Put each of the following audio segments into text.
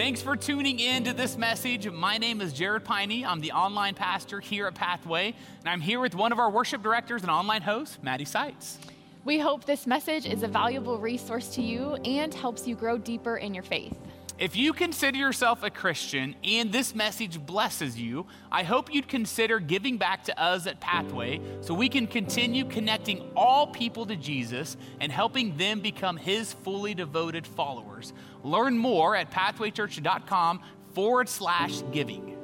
Thanks for tuning in to this message. My name is Jared Piney. I'm the online pastor here at Pathway, and I'm here with one of our worship directors and online hosts, Maddie Seitz. We hope this message is a valuable resource to you and helps you grow deeper in your faith. If you consider yourself a Christian and this message blesses you, I hope you'd consider giving back to us at Pathway so we can continue connecting all people to Jesus and helping them become his fully devoted followers. Learn more at pathwaychurch.com forward slash giving.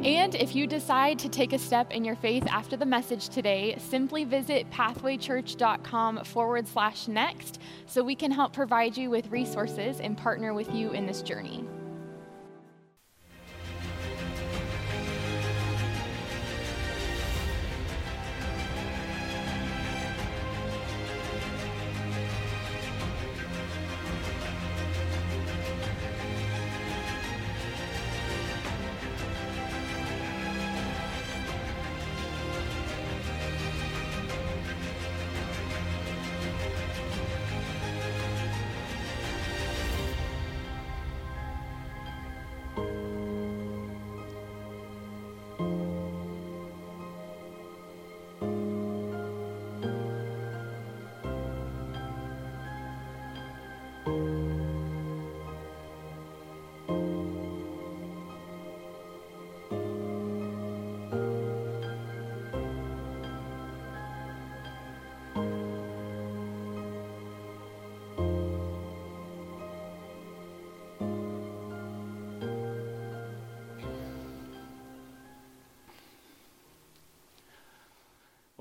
And if you decide to take a step in your faith after the message today, simply visit pathwaychurch.com forward slash next so we can help provide you with resources and partner with you in this journey.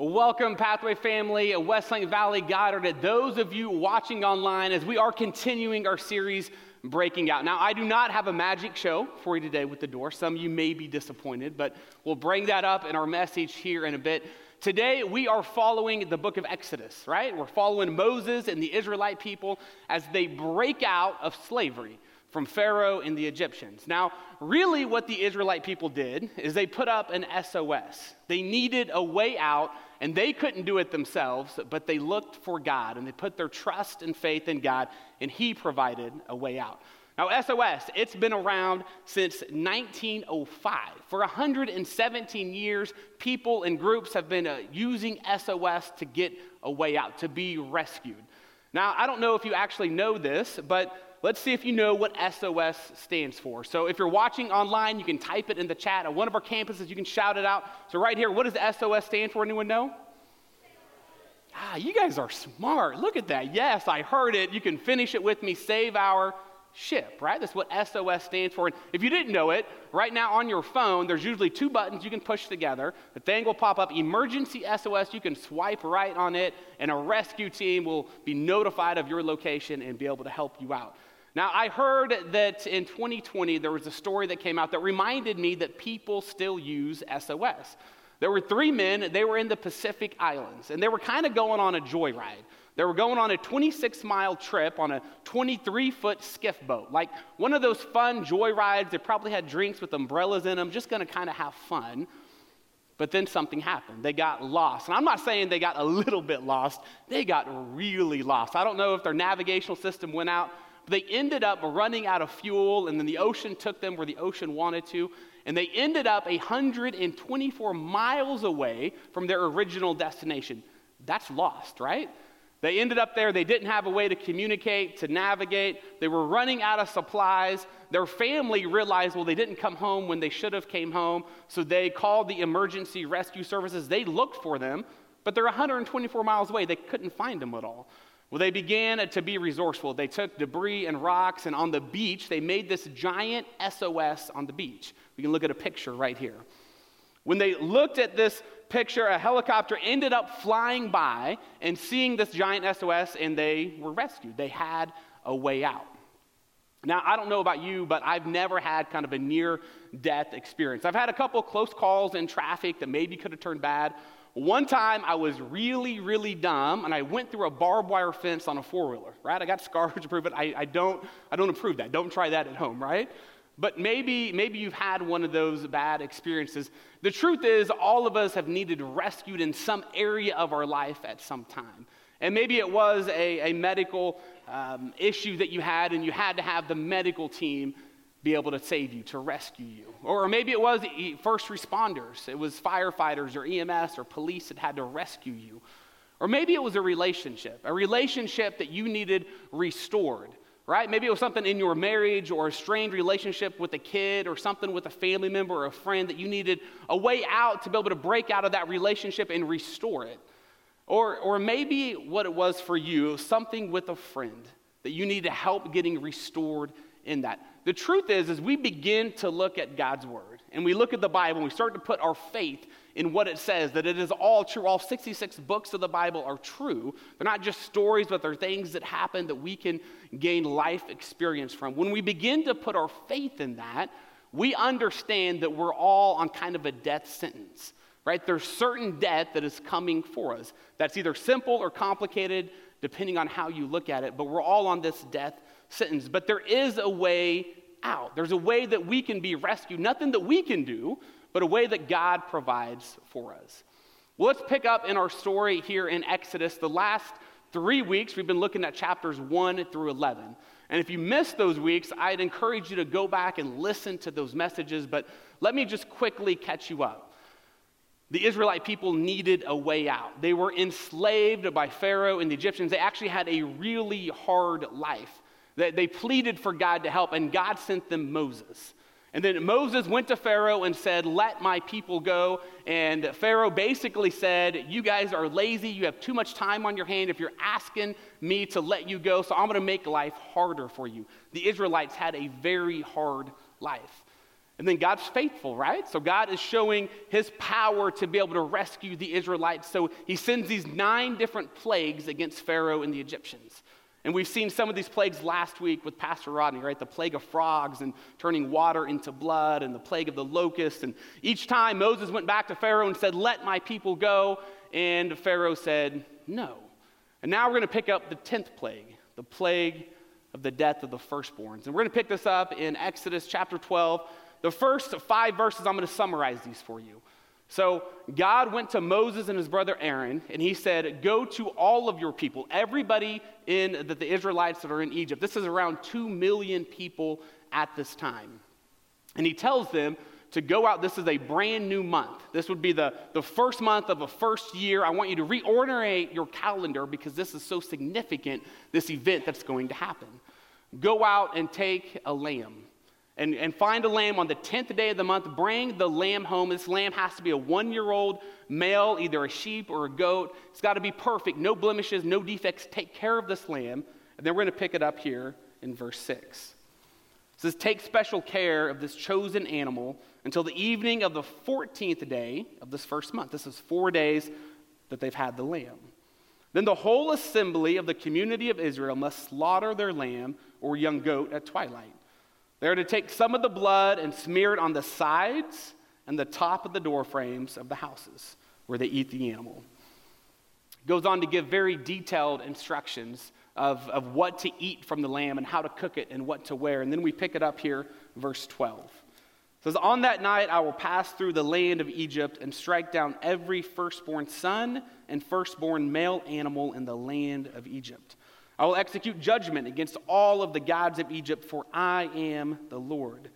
Welcome, Pathway family, Westlake Valley Goddard, those of you watching online as we are continuing our series, Breaking Out. Now, I do not have a magic show for you today with the door. Some of you may be disappointed, but we'll bring that up in our message here in a bit. Today, we are following the book of Exodus, right? We're following Moses and the Israelite people as they break out of slavery from Pharaoh and the Egyptians. Now, really, what the Israelite people did is they put up an SOS. They needed a way out and they couldn't do it themselves, but they looked for God and they put their trust and faith in God, and He provided a way out. Now, SOS, it's been around since 1905. For 117 years, people and groups have been uh, using SOS to get a way out, to be rescued. Now, I don't know if you actually know this, but let's see if you know what SOS stands for. So if you're watching online, you can type it in the chat. At one of our campuses, you can shout it out. So right here, what does SOS stand for? Anyone know? Ah, you guys are smart. Look at that. Yes, I heard it. You can finish it with me. Save our ship, right? That's what SOS stands for. And if you didn't know it, right now on your phone, there's usually two buttons you can push together. The thing will pop up Emergency SOS. You can swipe right on it, and a rescue team will be notified of your location and be able to help you out. Now, I heard that in 2020 there was a story that came out that reminded me that people still use SOS. There were three men, they were in the Pacific Islands, and they were kind of going on a joyride. They were going on a 26 mile trip on a 23 foot skiff boat, like one of those fun joyrides. They probably had drinks with umbrellas in them, just gonna kind of have fun. But then something happened. They got lost. And I'm not saying they got a little bit lost, they got really lost. I don't know if their navigational system went out, they ended up running out of fuel, and then the ocean took them where the ocean wanted to. And they ended up 124 miles away from their original destination. That's lost, right? They ended up there. They didn't have a way to communicate, to navigate. They were running out of supplies. Their family realized, well, they didn't come home when they should have came home. So they called the emergency rescue services. They looked for them, but they're 124 miles away. They couldn't find them at all. Well, they began to be resourceful. They took debris and rocks, and on the beach, they made this giant SOS on the beach. We can look at a picture right here. When they looked at this picture, a helicopter ended up flying by and seeing this giant SOS, and they were rescued. They had a way out. Now, I don't know about you, but I've never had kind of a near death experience. I've had a couple close calls in traffic that maybe could have turned bad, one time I was really, really dumb and I went through a barbed wire fence on a four wheeler, right? I got scars to prove it. I, I, don't, I don't approve that. Don't try that at home, right? But maybe, maybe you've had one of those bad experiences. The truth is, all of us have needed rescued in some area of our life at some time. And maybe it was a, a medical um, issue that you had, and you had to have the medical team be able to save you, to rescue you. Or maybe it was first responders, it was firefighters or EMS or police that had to rescue you. Or maybe it was a relationship, a relationship that you needed restored, right? Maybe it was something in your marriage or a strained relationship with a kid or something with a family member or a friend that you needed a way out to be able to break out of that relationship and restore it. Or, or maybe what it was for you, something with a friend that you need to help getting restored in that. The truth is, as we begin to look at God's word and we look at the Bible and we start to put our faith in what it says, that it is all true, all 66 books of the Bible are true. They're not just stories, but they're things that happen that we can gain life experience from. When we begin to put our faith in that, we understand that we're all on kind of a death sentence right? There's certain death that is coming for us. That's either simple or complicated, depending on how you look at it, but we're all on this death sentence. But there is a way out. There's a way that we can be rescued. Nothing that we can do, but a way that God provides for us. Well, let's pick up in our story here in Exodus. The last three weeks, we've been looking at chapters 1 through 11. And if you missed those weeks, I'd encourage you to go back and listen to those messages. But let me just quickly catch you up. The Israelite people needed a way out. They were enslaved by Pharaoh and the Egyptians. They actually had a really hard life. They pleaded for God to help, and God sent them Moses. And then Moses went to Pharaoh and said, Let my people go. And Pharaoh basically said, You guys are lazy. You have too much time on your hand if you're asking me to let you go. So I'm going to make life harder for you. The Israelites had a very hard life. And then God's faithful, right? So God is showing his power to be able to rescue the Israelites. So he sends these nine different plagues against Pharaoh and the Egyptians. And we've seen some of these plagues last week with Pastor Rodney, right? The plague of frogs and turning water into blood and the plague of the locusts. And each time Moses went back to Pharaoh and said, Let my people go. And Pharaoh said, No. And now we're going to pick up the 10th plague, the plague of the death of the firstborns. And we're going to pick this up in Exodus chapter 12 the first five verses, I'm going to summarize these for you. So, God went to Moses and his brother Aaron, and he said, Go to all of your people, everybody in the, the Israelites that are in Egypt. This is around 2 million people at this time. And he tells them to go out. This is a brand new month. This would be the, the first month of a first year. I want you to reorient your calendar because this is so significant, this event that's going to happen. Go out and take a lamb and, and find a lamb on the 10th day of the month. Bring the lamb home. This lamb has to be a one year old male, either a sheep or a goat. It's got to be perfect, no blemishes, no defects. Take care of this lamb. And then we're going to pick it up here in verse 6. It says, Take special care of this chosen animal until the evening of the 14th day of this first month. This is four days that they've had the lamb. Then the whole assembly of the community of Israel must slaughter their lamb or young goat at twilight. They are to take some of the blood and smear it on the sides and the top of the door frames of the houses where they eat the animal. Goes on to give very detailed instructions of, of what to eat from the lamb and how to cook it and what to wear. And then we pick it up here, verse 12. It says, On that night I will pass through the land of Egypt and strike down every firstborn son and firstborn male animal in the land of Egypt. I will execute judgment against all of the gods of Egypt, for I am the Lord.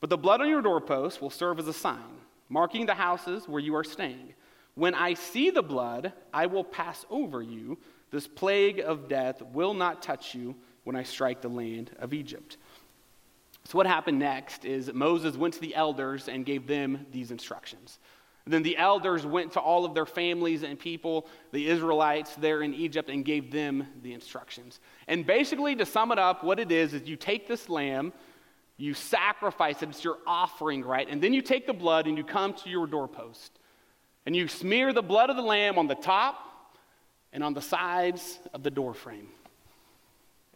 But the blood on your doorposts will serve as a sign, marking the houses where you are staying. When I see the blood, I will pass over you. This plague of death will not touch you when I strike the land of Egypt. So, what happened next is Moses went to the elders and gave them these instructions. Then the elders went to all of their families and people, the Israelites there in Egypt, and gave them the instructions. And basically, to sum it up, what it is is you take this lamb, you sacrifice it, it's your offering, right? And then you take the blood and you come to your doorpost. And you smear the blood of the lamb on the top and on the sides of the doorframe.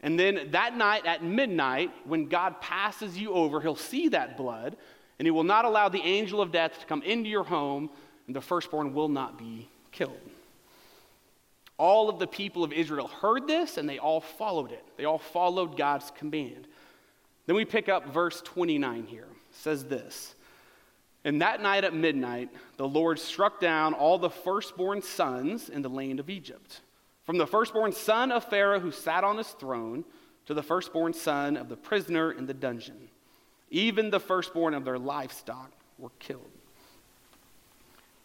And then that night at midnight, when God passes you over, he'll see that blood and he will not allow the angel of death to come into your home, and the firstborn will not be killed. All of the people of Israel heard this, and they all followed it. They all followed God's command. Then we pick up verse 29 here. It says this. And that night at midnight, the Lord struck down all the firstborn sons in the land of Egypt, from the firstborn son of Pharaoh who sat on his throne to the firstborn son of the prisoner in the dungeon. Even the firstborn of their livestock were killed.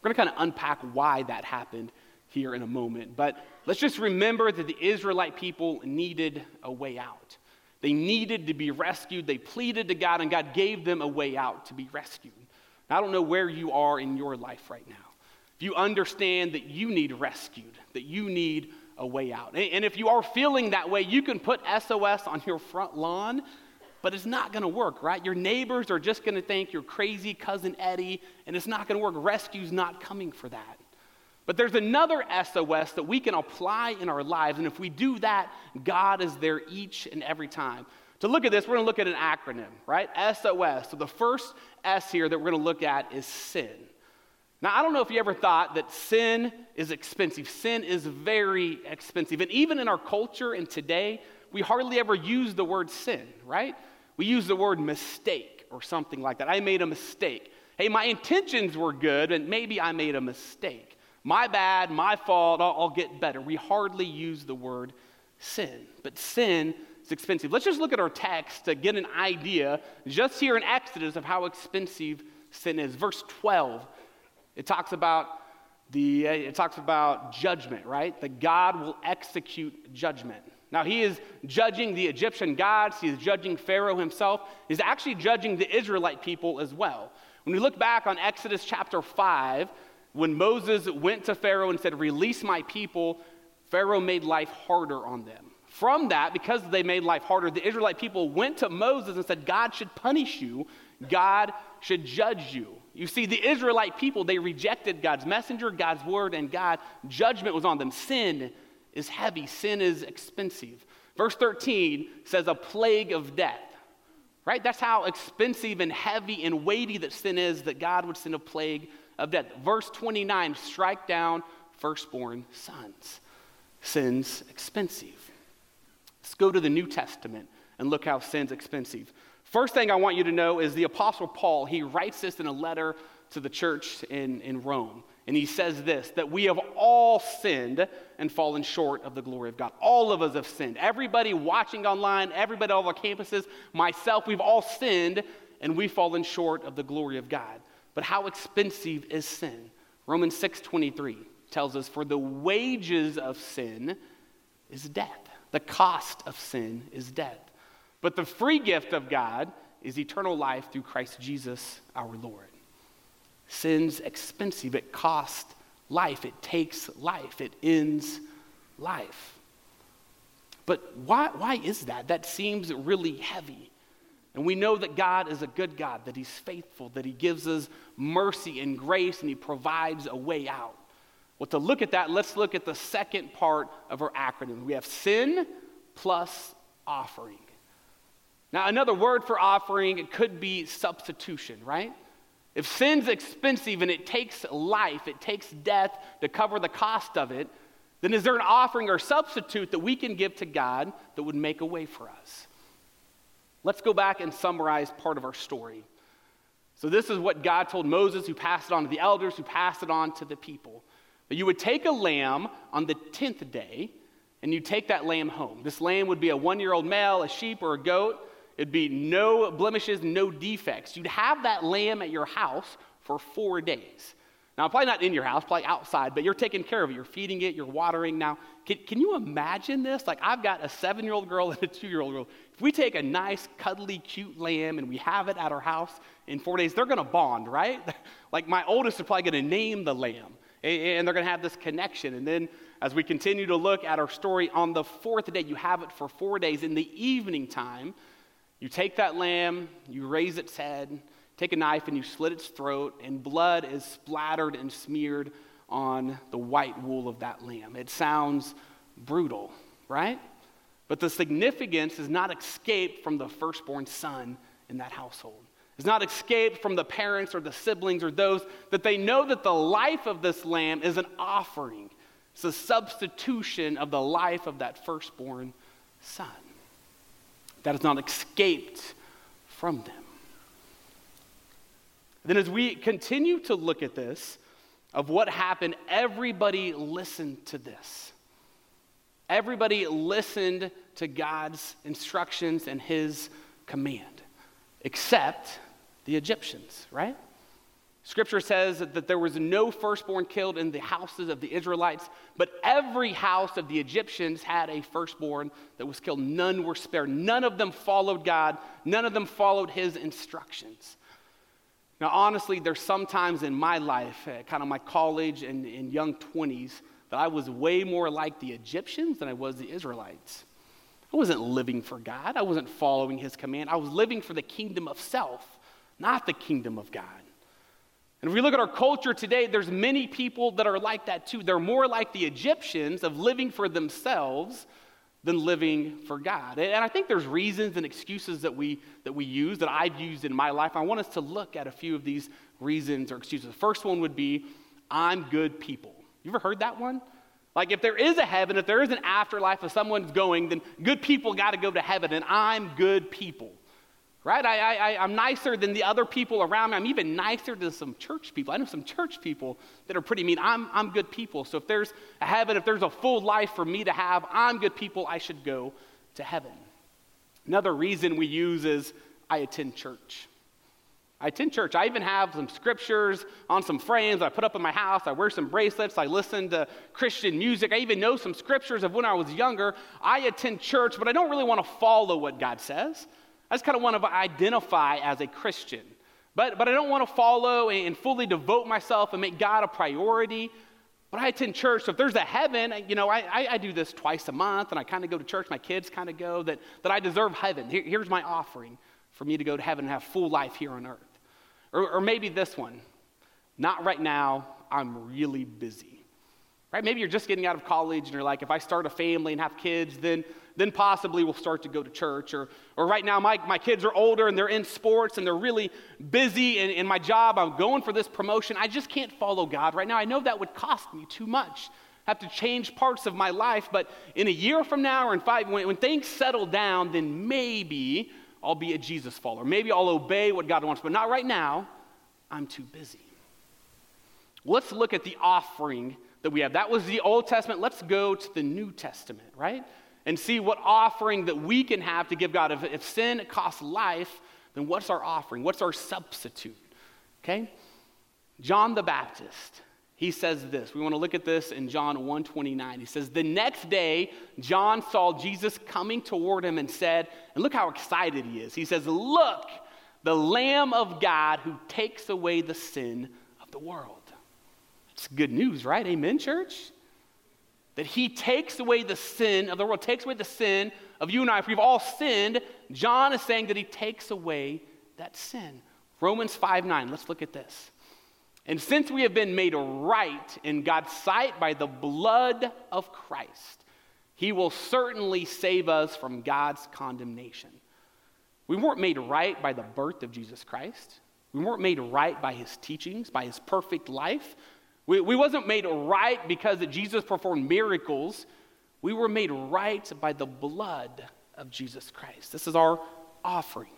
We're going to kind of unpack why that happened here in a moment. But let's just remember that the Israelite people needed a way out. They needed to be rescued. They pleaded to God, and God gave them a way out to be rescued. Now, I don't know where you are in your life right now. If you understand that you need rescued, that you need a way out. And if you are feeling that way, you can put SOS on your front lawn but it's not going to work, right? Your neighbors are just going to think you're crazy cousin Eddie, and it's not going to work. Rescue's not coming for that. But there's another SOS that we can apply in our lives, and if we do that, God is there each and every time. To look at this, we're going to look at an acronym, right? SOS. So the first S here that we're going to look at is sin. Now, I don't know if you ever thought that sin is expensive. Sin is very expensive. And even in our culture and today, we hardly ever use the word sin, right? We use the word mistake or something like that. I made a mistake. Hey, my intentions were good, and maybe I made a mistake. My bad, my fault, I'll, I'll get better. We hardly use the word sin, but sin is expensive. Let's just look at our text to get an idea, just here in Exodus, of how expensive sin is. Verse 12, it talks about the, it talks about judgment, right? That God will execute judgment. Now, he is judging the Egyptian gods, he is judging Pharaoh himself, he's actually judging the Israelite people as well. When we look back on Exodus chapter 5, when Moses went to Pharaoh and said, Release my people, Pharaoh made life harder on them. From that, because they made life harder, the Israelite people went to Moses and said, God should punish you, God should judge you. You see, the Israelite people, they rejected God's messenger, God's word, and God. Judgment was on them. Sin is heavy, sin is expensive. Verse 13 says, a plague of death. Right? That's how expensive and heavy and weighty that sin is that God would send a plague of death. Verse 29 strike down firstborn sons. Sin's expensive. Let's go to the New Testament and look how sin's expensive. First thing I want you to know is the Apostle Paul, he writes this in a letter to the church in, in Rome. And he says this that we have all sinned and fallen short of the glory of God. All of us have sinned. Everybody watching online, everybody on our campuses, myself, we've all sinned and we've fallen short of the glory of God. But how expensive is sin? Romans 6:23 tells us for the wages of sin is death. The cost of sin is death. But the free gift of God is eternal life through Christ Jesus our Lord. Sin's expensive. It costs life. It takes life. It ends life. But why, why is that? That seems really heavy. And we know that God is a good God, that He's faithful, that He gives us mercy and grace, and He provides a way out. Well, to look at that, let's look at the second part of our acronym. We have sin plus offering. Now, another word for offering it could be substitution, right? If sin's expensive and it takes life, it takes death to cover the cost of it, then is there an offering or substitute that we can give to God that would make a way for us? Let's go back and summarize part of our story. So, this is what God told Moses, who passed it on to the elders, who passed it on to the people. That you would take a lamb on the 10th day, and you take that lamb home. This lamb would be a one year old male, a sheep, or a goat. It'd be no blemishes, no defects. You'd have that lamb at your house for four days. Now, probably not in your house, probably outside, but you're taking care of it. You're feeding it, you're watering. Now, can, can you imagine this? Like, I've got a seven year old girl and a two year old girl. If we take a nice, cuddly, cute lamb and we have it at our house in four days, they're going to bond, right? like, my oldest is probably going to name the lamb, and they're going to have this connection. And then, as we continue to look at our story, on the fourth day, you have it for four days. In the evening time, you take that lamb, you raise its head, take a knife and you slit its throat, and blood is splattered and smeared on the white wool of that lamb. It sounds brutal, right? But the significance is not escaped from the firstborn son in that household. It's not escaped from the parents or the siblings or those that they know that the life of this lamb is an offering. It's a substitution of the life of that firstborn son that has not escaped from them. Then, as we continue to look at this, of what happened, everybody listened to this. Everybody listened to God's instructions and his command. except the Egyptians, right? Scripture says that there was no firstborn killed in the houses of the Israelites, but every house of the Egyptians had a firstborn that was killed. None were spared. None of them followed God, none of them followed his instructions. Now, honestly, there's sometimes in my life, kind of my college and, and young 20s, that I was way more like the Egyptians than I was the Israelites. I wasn't living for God, I wasn't following his command. I was living for the kingdom of self, not the kingdom of God. And if we look at our culture today, there's many people that are like that too. They're more like the Egyptians of living for themselves than living for God. And I think there's reasons and excuses that we that we use that I've used in my life. I want us to look at a few of these reasons or excuses. The first one would be I'm good people. You ever heard that one? Like if there is a heaven, if there is an afterlife, if someone's going, then good people got to go to heaven, and I'm good people right? I, I, I'm nicer than the other people around me. I'm even nicer than some church people. I know some church people that are pretty mean. I'm, I'm good people. So if there's a heaven, if there's a full life for me to have, I'm good people. I should go to heaven. Another reason we use is I attend church. I attend church. I even have some scriptures on some frames I put up in my house. I wear some bracelets. I listen to Christian music. I even know some scriptures of when I was younger. I attend church, but I don't really want to follow what God says. I just kind of want to identify as a Christian. But, but I don't want to follow and fully devote myself and make God a priority. But I attend church, so if there's a heaven, you know, I, I, do this twice a month and I kind of go to church. My kids kind of go, that, that I deserve heaven. Here, here's my offering for me to go to heaven and have full life here on earth. Or, or maybe this one not right now, I'm really busy. Right? Maybe you're just getting out of college and you're like, if I start a family and have kids, then then possibly we'll start to go to church. Or, or right now, my, my kids are older and they're in sports and they're really busy in, in my job. I'm going for this promotion. I just can't follow God right now. I know that would cost me too much. I have to change parts of my life, but in a year from now or in five, when, when things settle down, then maybe I'll be a Jesus follower. Maybe I'll obey what God wants, but not right now. I'm too busy. Let's look at the offering that we have. That was the Old Testament. Let's go to the New Testament, right? and see what offering that we can have to give God. If, if sin costs life, then what's our offering? What's our substitute? Okay? John the Baptist, he says this. We want to look at this in John 129. He says, The next day, John saw Jesus coming toward him and said, and look how excited he is. He says, Look, the Lamb of God who takes away the sin of the world. It's good news, right? Amen, church? that he takes away the sin of the world, takes away the sin of you and I. If we've all sinned, John is saying that he takes away that sin. Romans 5 9, let's look at this. And since we have been made right in God's sight by the blood of Christ, he will certainly save us from God's condemnation. We weren't made right by the birth of Jesus Christ. We weren't made right by his teachings, by his perfect life. We, we wasn't made right because Jesus performed miracles. We were made right by the blood of Jesus Christ. This is our offering.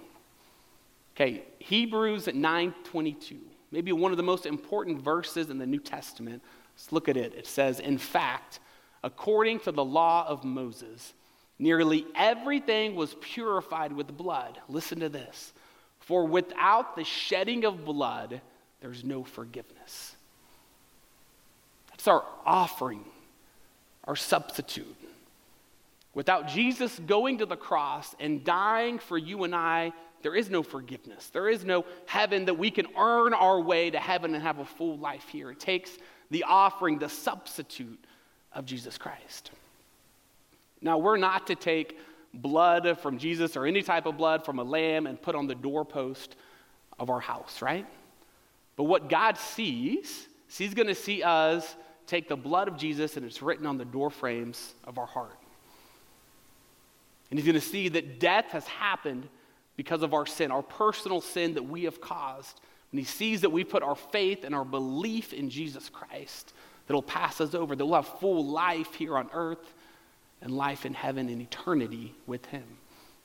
Okay, Hebrews 9:22. Maybe one of the most important verses in the New Testament. Let's look at it. It says, "In fact, according to the law of Moses, nearly everything was purified with blood." Listen to this. For without the shedding of blood, there's no forgiveness. It's our offering, our substitute. Without Jesus going to the cross and dying for you and I, there is no forgiveness. There is no heaven that we can earn our way to heaven and have a full life here. It takes the offering, the substitute of Jesus Christ. Now, we're not to take blood from Jesus or any type of blood from a lamb and put on the doorpost of our house, right? But what God sees, He's going to see us take the blood of Jesus and it's written on the door frames of our heart. And he's going to see that death has happened because of our sin, our personal sin that we have caused. And he sees that we put our faith and our belief in Jesus Christ, that'll pass us over, that we'll have full life here on earth and life in heaven and eternity with him,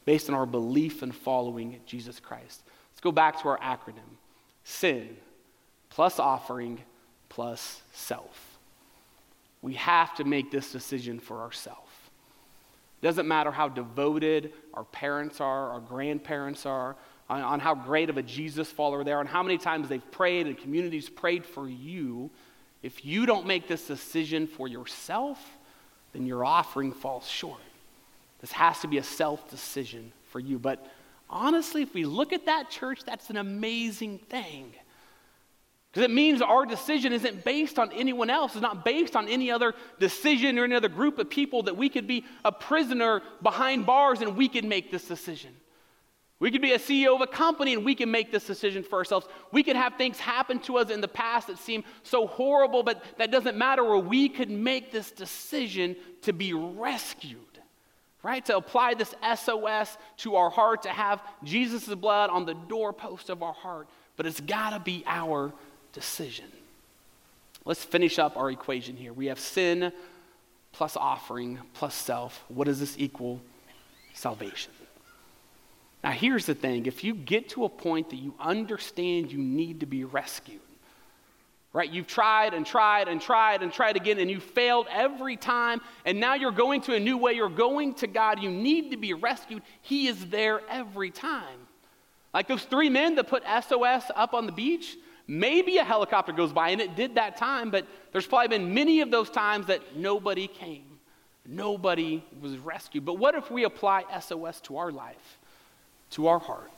based on our belief and following Jesus Christ. Let's go back to our acronym sin plus offering plus self. We have to make this decision for ourselves. It doesn't matter how devoted our parents are, our grandparents are, on, on how great of a Jesus follower they are, and how many times they've prayed and communities prayed for you, if you don't make this decision for yourself, then your offering falls short. This has to be a self decision for you. But honestly, if we look at that church, that's an amazing thing. Because it means our decision isn't based on anyone else. It's not based on any other decision or any other group of people that we could be a prisoner behind bars and we could make this decision. We could be a CEO of a company and we can make this decision for ourselves. We could have things happen to us in the past that seem so horrible, but that doesn't matter, where we could make this decision to be rescued right? To apply this SOS to our heart, to have Jesus' blood on the doorpost of our heart. But it's got to be our decision. Let's finish up our equation here. We have sin plus offering plus self. What does this equal? Salvation. Now, here's the thing if you get to a point that you understand you need to be rescued, right? You've tried and tried and tried and tried again, and you failed every time, and now you're going to a new way. You're going to God. You need to be rescued. He is there every time. Like those three men that put SOS up on the beach, maybe a helicopter goes by, and it did that time, but there's probably been many of those times that nobody came. Nobody was rescued. But what if we apply SOS to our life, to our heart?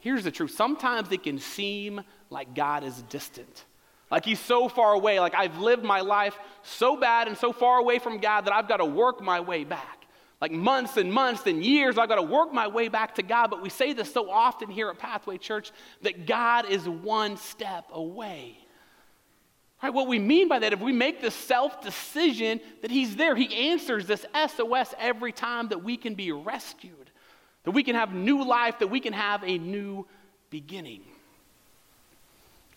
Here's the truth sometimes it can seem like God is distant. Like he's so far away. Like I've lived my life so bad and so far away from God that I've got to work my way back. Like months and months and years, I've got to work my way back to God. But we say this so often here at Pathway Church that God is one step away. Right, what we mean by that, if we make the self decision that He's there, He answers this SOS every time that we can be rescued, that we can have new life, that we can have a new beginning.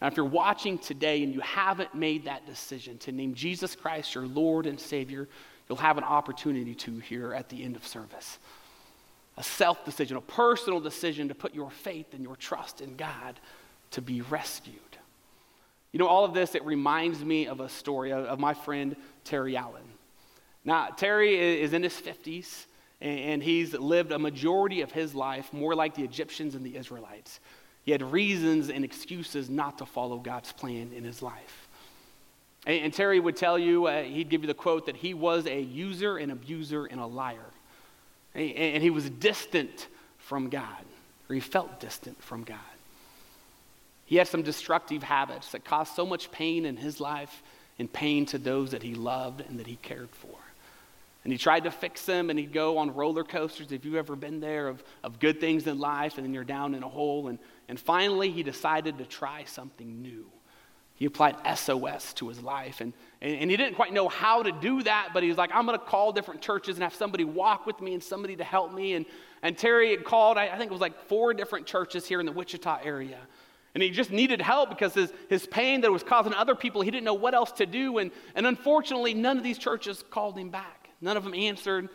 Now, if you're watching today and you haven't made that decision to name Jesus Christ your Lord and Savior, you'll have an opportunity to here at the end of service. A self decision, a personal decision to put your faith and your trust in God to be rescued. You know, all of this, it reminds me of a story of, of my friend Terry Allen. Now, Terry is in his 50s, and he's lived a majority of his life more like the Egyptians and the Israelites. He had reasons and excuses not to follow God's plan in his life. And, and Terry would tell you, uh, he'd give you the quote that he was a user, an abuser, and a liar. And, and he was distant from God, or he felt distant from God. He had some destructive habits that caused so much pain in his life and pain to those that he loved and that he cared for. And he tried to fix them, and he'd go on roller coasters, if you've ever been there, of, of good things in life, and then you're down in a hole. And, and finally, he decided to try something new. He applied SOS to his life, and, and, and he didn't quite know how to do that, but he was like, I'm going to call different churches and have somebody walk with me and somebody to help me. And, and Terry had called, I, I think it was like four different churches here in the Wichita area. And he just needed help because his, his pain that was causing other people, he didn't know what else to do. And, and unfortunately, none of these churches called him back. None of them answered.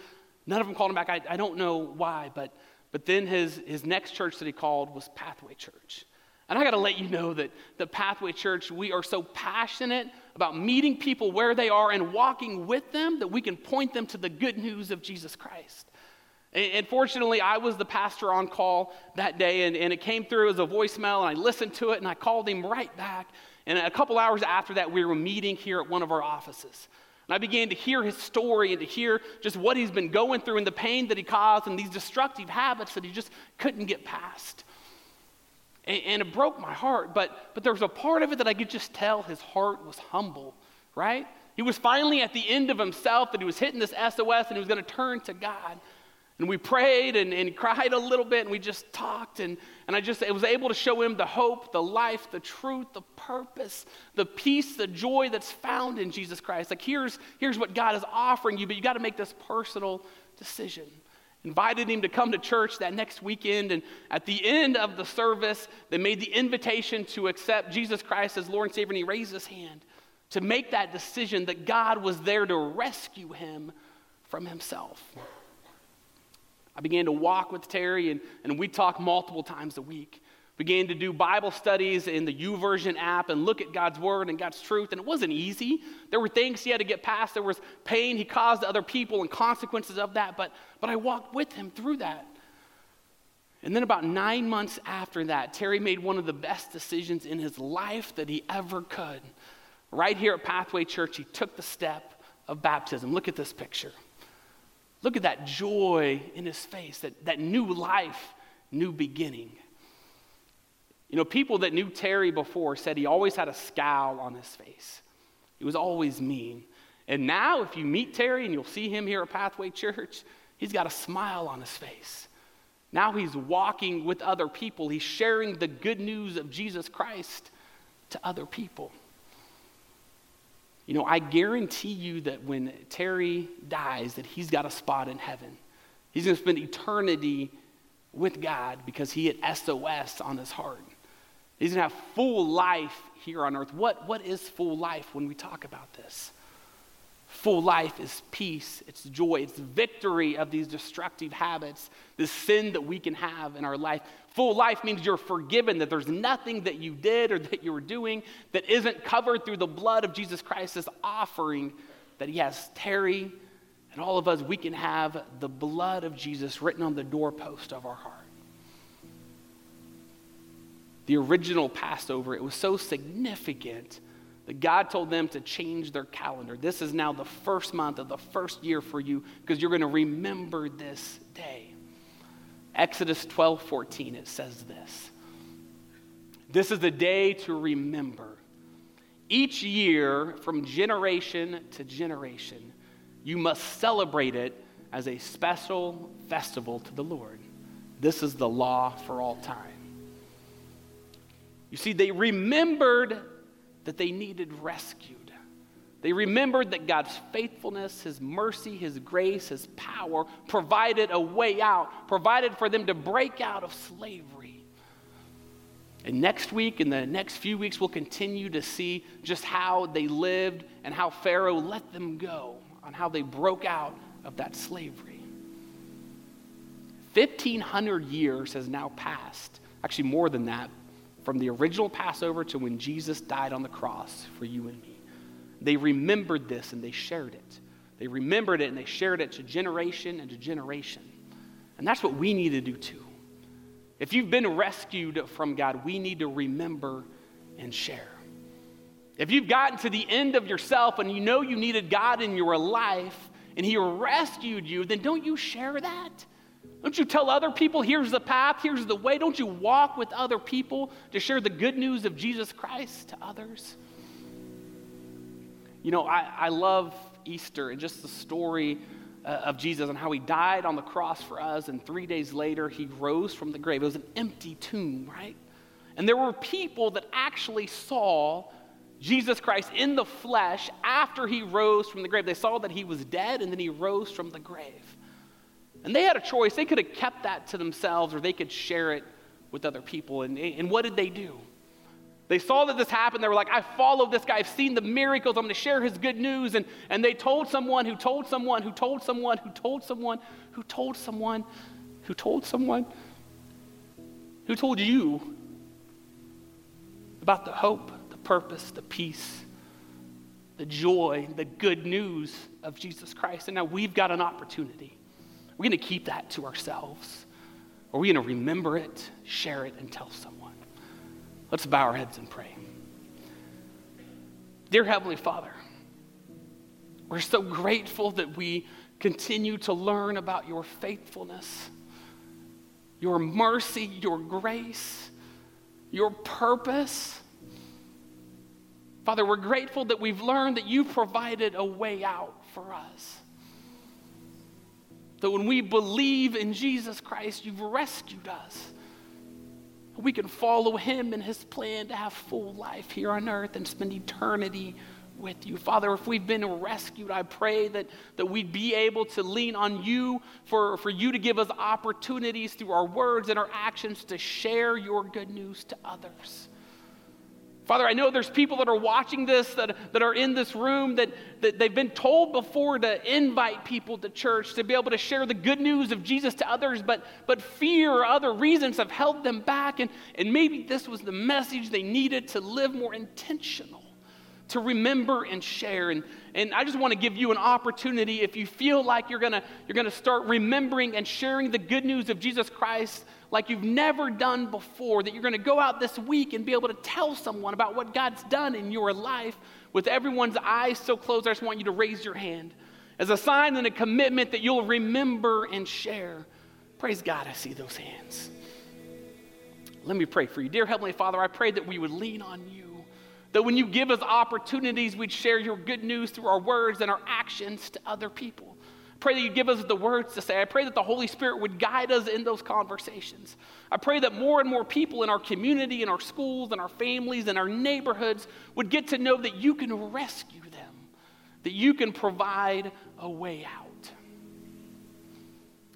None of them called him back. I, I don't know why, but, but then his, his next church that he called was Pathway Church. And I got to let you know that the Pathway Church, we are so passionate about meeting people where they are and walking with them that we can point them to the good news of Jesus Christ. And, fortunately, I was the pastor on call that day, and, and it came through as a voicemail, and I listened to it, and I called him right back. And a couple hours after that, we were meeting here at one of our offices. And I began to hear his story and to hear just what he's been going through and the pain that he caused and these destructive habits that he just couldn't get past. And, and it broke my heart, but, but there was a part of it that I could just tell his heart was humble, right? He was finally at the end of himself, that he was hitting this SOS and he was going to turn to God. And we prayed and, and cried a little bit and we just talked. And, and I just I was able to show him the hope, the life, the truth, the purpose, the peace, the joy that's found in Jesus Christ. Like, here's, here's what God is offering you, but you got to make this personal decision. Invited him to come to church that next weekend. And at the end of the service, they made the invitation to accept Jesus Christ as Lord and Savior. And he raised his hand to make that decision that God was there to rescue him from himself. I began to walk with Terry, and, and we talk multiple times a week. Began to do Bible studies in the YouVersion app and look at God's word and God's truth. And it wasn't easy. There were things he had to get past. There was pain he caused to other people and consequences of that. But, but I walked with him through that. And then, about nine months after that, Terry made one of the best decisions in his life that he ever could. Right here at Pathway Church, he took the step of baptism. Look at this picture. Look at that joy in his face, that, that new life, new beginning. You know, people that knew Terry before said he always had a scowl on his face. He was always mean. And now, if you meet Terry and you'll see him here at Pathway Church, he's got a smile on his face. Now he's walking with other people. He's sharing the good news of Jesus Christ to other people. You know, I guarantee you that when Terry dies, that he's got a spot in heaven. He's going to spend eternity with God because he had SOS on his heart. He's going to have full life here on earth. What, what is full life when we talk about this? Full life is peace, it's joy, it's victory of these destructive habits, the sin that we can have in our life. Full life means you're forgiven, that there's nothing that you did or that you were doing that isn't covered through the blood of Jesus Christ, this offering that He has. Terry and all of us, we can have the blood of Jesus written on the doorpost of our heart. The original Passover, it was so significant that God told them to change their calendar. This is now the first month of the first year for you because you're going to remember this day. Exodus 12 14, it says this This is the day to remember. Each year, from generation to generation, you must celebrate it as a special festival to the Lord. This is the law for all time. You see, they remembered that they needed rescued. They remembered that God's faithfulness, His mercy, His grace, His power provided a way out, provided for them to break out of slavery. And next week and the next few weeks, we'll continue to see just how they lived and how Pharaoh let them go, on how they broke out of that slavery. 1,500 years has now passed, actually, more than that, from the original Passover to when Jesus died on the cross for you and me. They remembered this and they shared it. They remembered it and they shared it to generation and to generation. And that's what we need to do too. If you've been rescued from God, we need to remember and share. If you've gotten to the end of yourself and you know you needed God in your life and He rescued you, then don't you share that? Don't you tell other people, here's the path, here's the way? Don't you walk with other people to share the good news of Jesus Christ to others? You know, I, I love Easter and just the story uh, of Jesus and how he died on the cross for us, and three days later he rose from the grave. It was an empty tomb, right? And there were people that actually saw Jesus Christ in the flesh after he rose from the grave. They saw that he was dead and then he rose from the grave. And they had a choice. They could have kept that to themselves or they could share it with other people. And, and what did they do? They saw that this happened. They were like, I followed this guy. I've seen the miracles. I'm going to share his good news. And, and they told someone who told someone who told someone who told someone who told someone who told someone who told you about the hope, the purpose, the peace, the joy, the good news of Jesus Christ. And now we've got an opportunity we going to keep that to ourselves? Or are we going to remember it, share it, and tell someone? Let's bow our heads and pray. Dear Heavenly Father, we're so grateful that we continue to learn about your faithfulness, your mercy, your grace, your purpose. Father, we're grateful that we've learned that you provided a way out for us. That when we believe in Jesus Christ, you've rescued us. We can follow him and his plan to have full life here on earth and spend eternity with you. Father, if we've been rescued, I pray that, that we'd be able to lean on you for, for you to give us opportunities through our words and our actions to share your good news to others. Father, I know there's people that are watching this, that, that are in this room, that, that they've been told before to invite people to church, to be able to share the good news of Jesus to others, but, but fear or other reasons have held them back. And, and maybe this was the message they needed to live more intentional, to remember and share. And, and I just want to give you an opportunity if you feel like you're going you're going to start remembering and sharing the good news of Jesus Christ like you've never done before, that you're going to go out this week and be able to tell someone about what God's done in your life with everyone's eyes so closed. I just want you to raise your hand as a sign and a commitment that you'll remember and share. Praise God, I see those hands. Let me pray for you. Dear Heavenly Father, I pray that we would lean on you. That when you give us opportunities, we'd share your good news through our words and our actions to other people pray that you give us the words to say. I pray that the Holy Spirit would guide us in those conversations. I pray that more and more people in our community, in our schools, in our families, in our neighborhoods would get to know that you can rescue them, that you can provide a way out.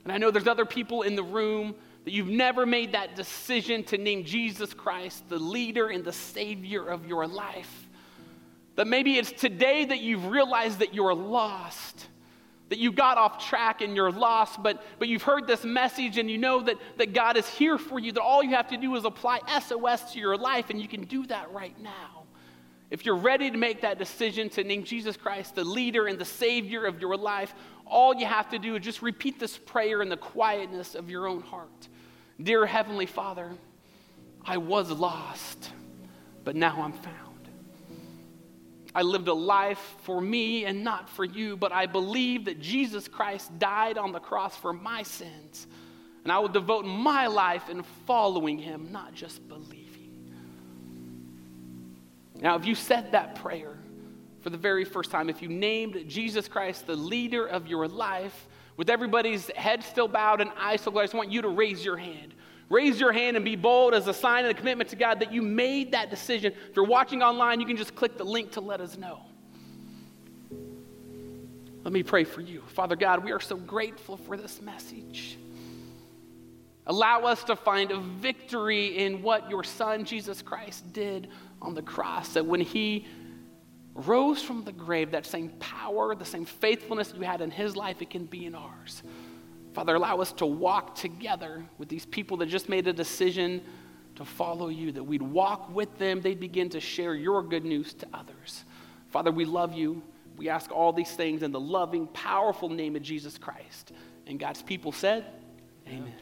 And I know there's other people in the room that you've never made that decision to name Jesus Christ the leader and the savior of your life. That maybe it's today that you've realized that you're lost that you got off track and you're lost, but, but you've heard this message and you know that, that God is here for you, that all you have to do is apply SOS to your life, and you can do that right now. If you're ready to make that decision to name Jesus Christ the leader and the Savior of your life, all you have to do is just repeat this prayer in the quietness of your own heart. Dear Heavenly Father, I was lost, but now I'm found. I lived a life for me and not for you, but I believe that Jesus Christ died on the cross for my sins. And I will devote my life in following him, not just believing. Now, if you said that prayer for the very first time, if you named Jesus Christ the leader of your life, with everybody's head still bowed and eyes still closed, I just want you to raise your hand. Raise your hand and be bold as a sign of a commitment to God that you made that decision. If you're watching online, you can just click the link to let us know. Let me pray for you. Father God, we are so grateful for this message. Allow us to find a victory in what your Son, Jesus Christ, did on the cross. That when he rose from the grave, that same power, the same faithfulness you had in his life, it can be in ours. Father, allow us to walk together with these people that just made a decision to follow you, that we'd walk with them, they'd begin to share your good news to others. Father, we love you. We ask all these things in the loving, powerful name of Jesus Christ. And God's people said, Amen.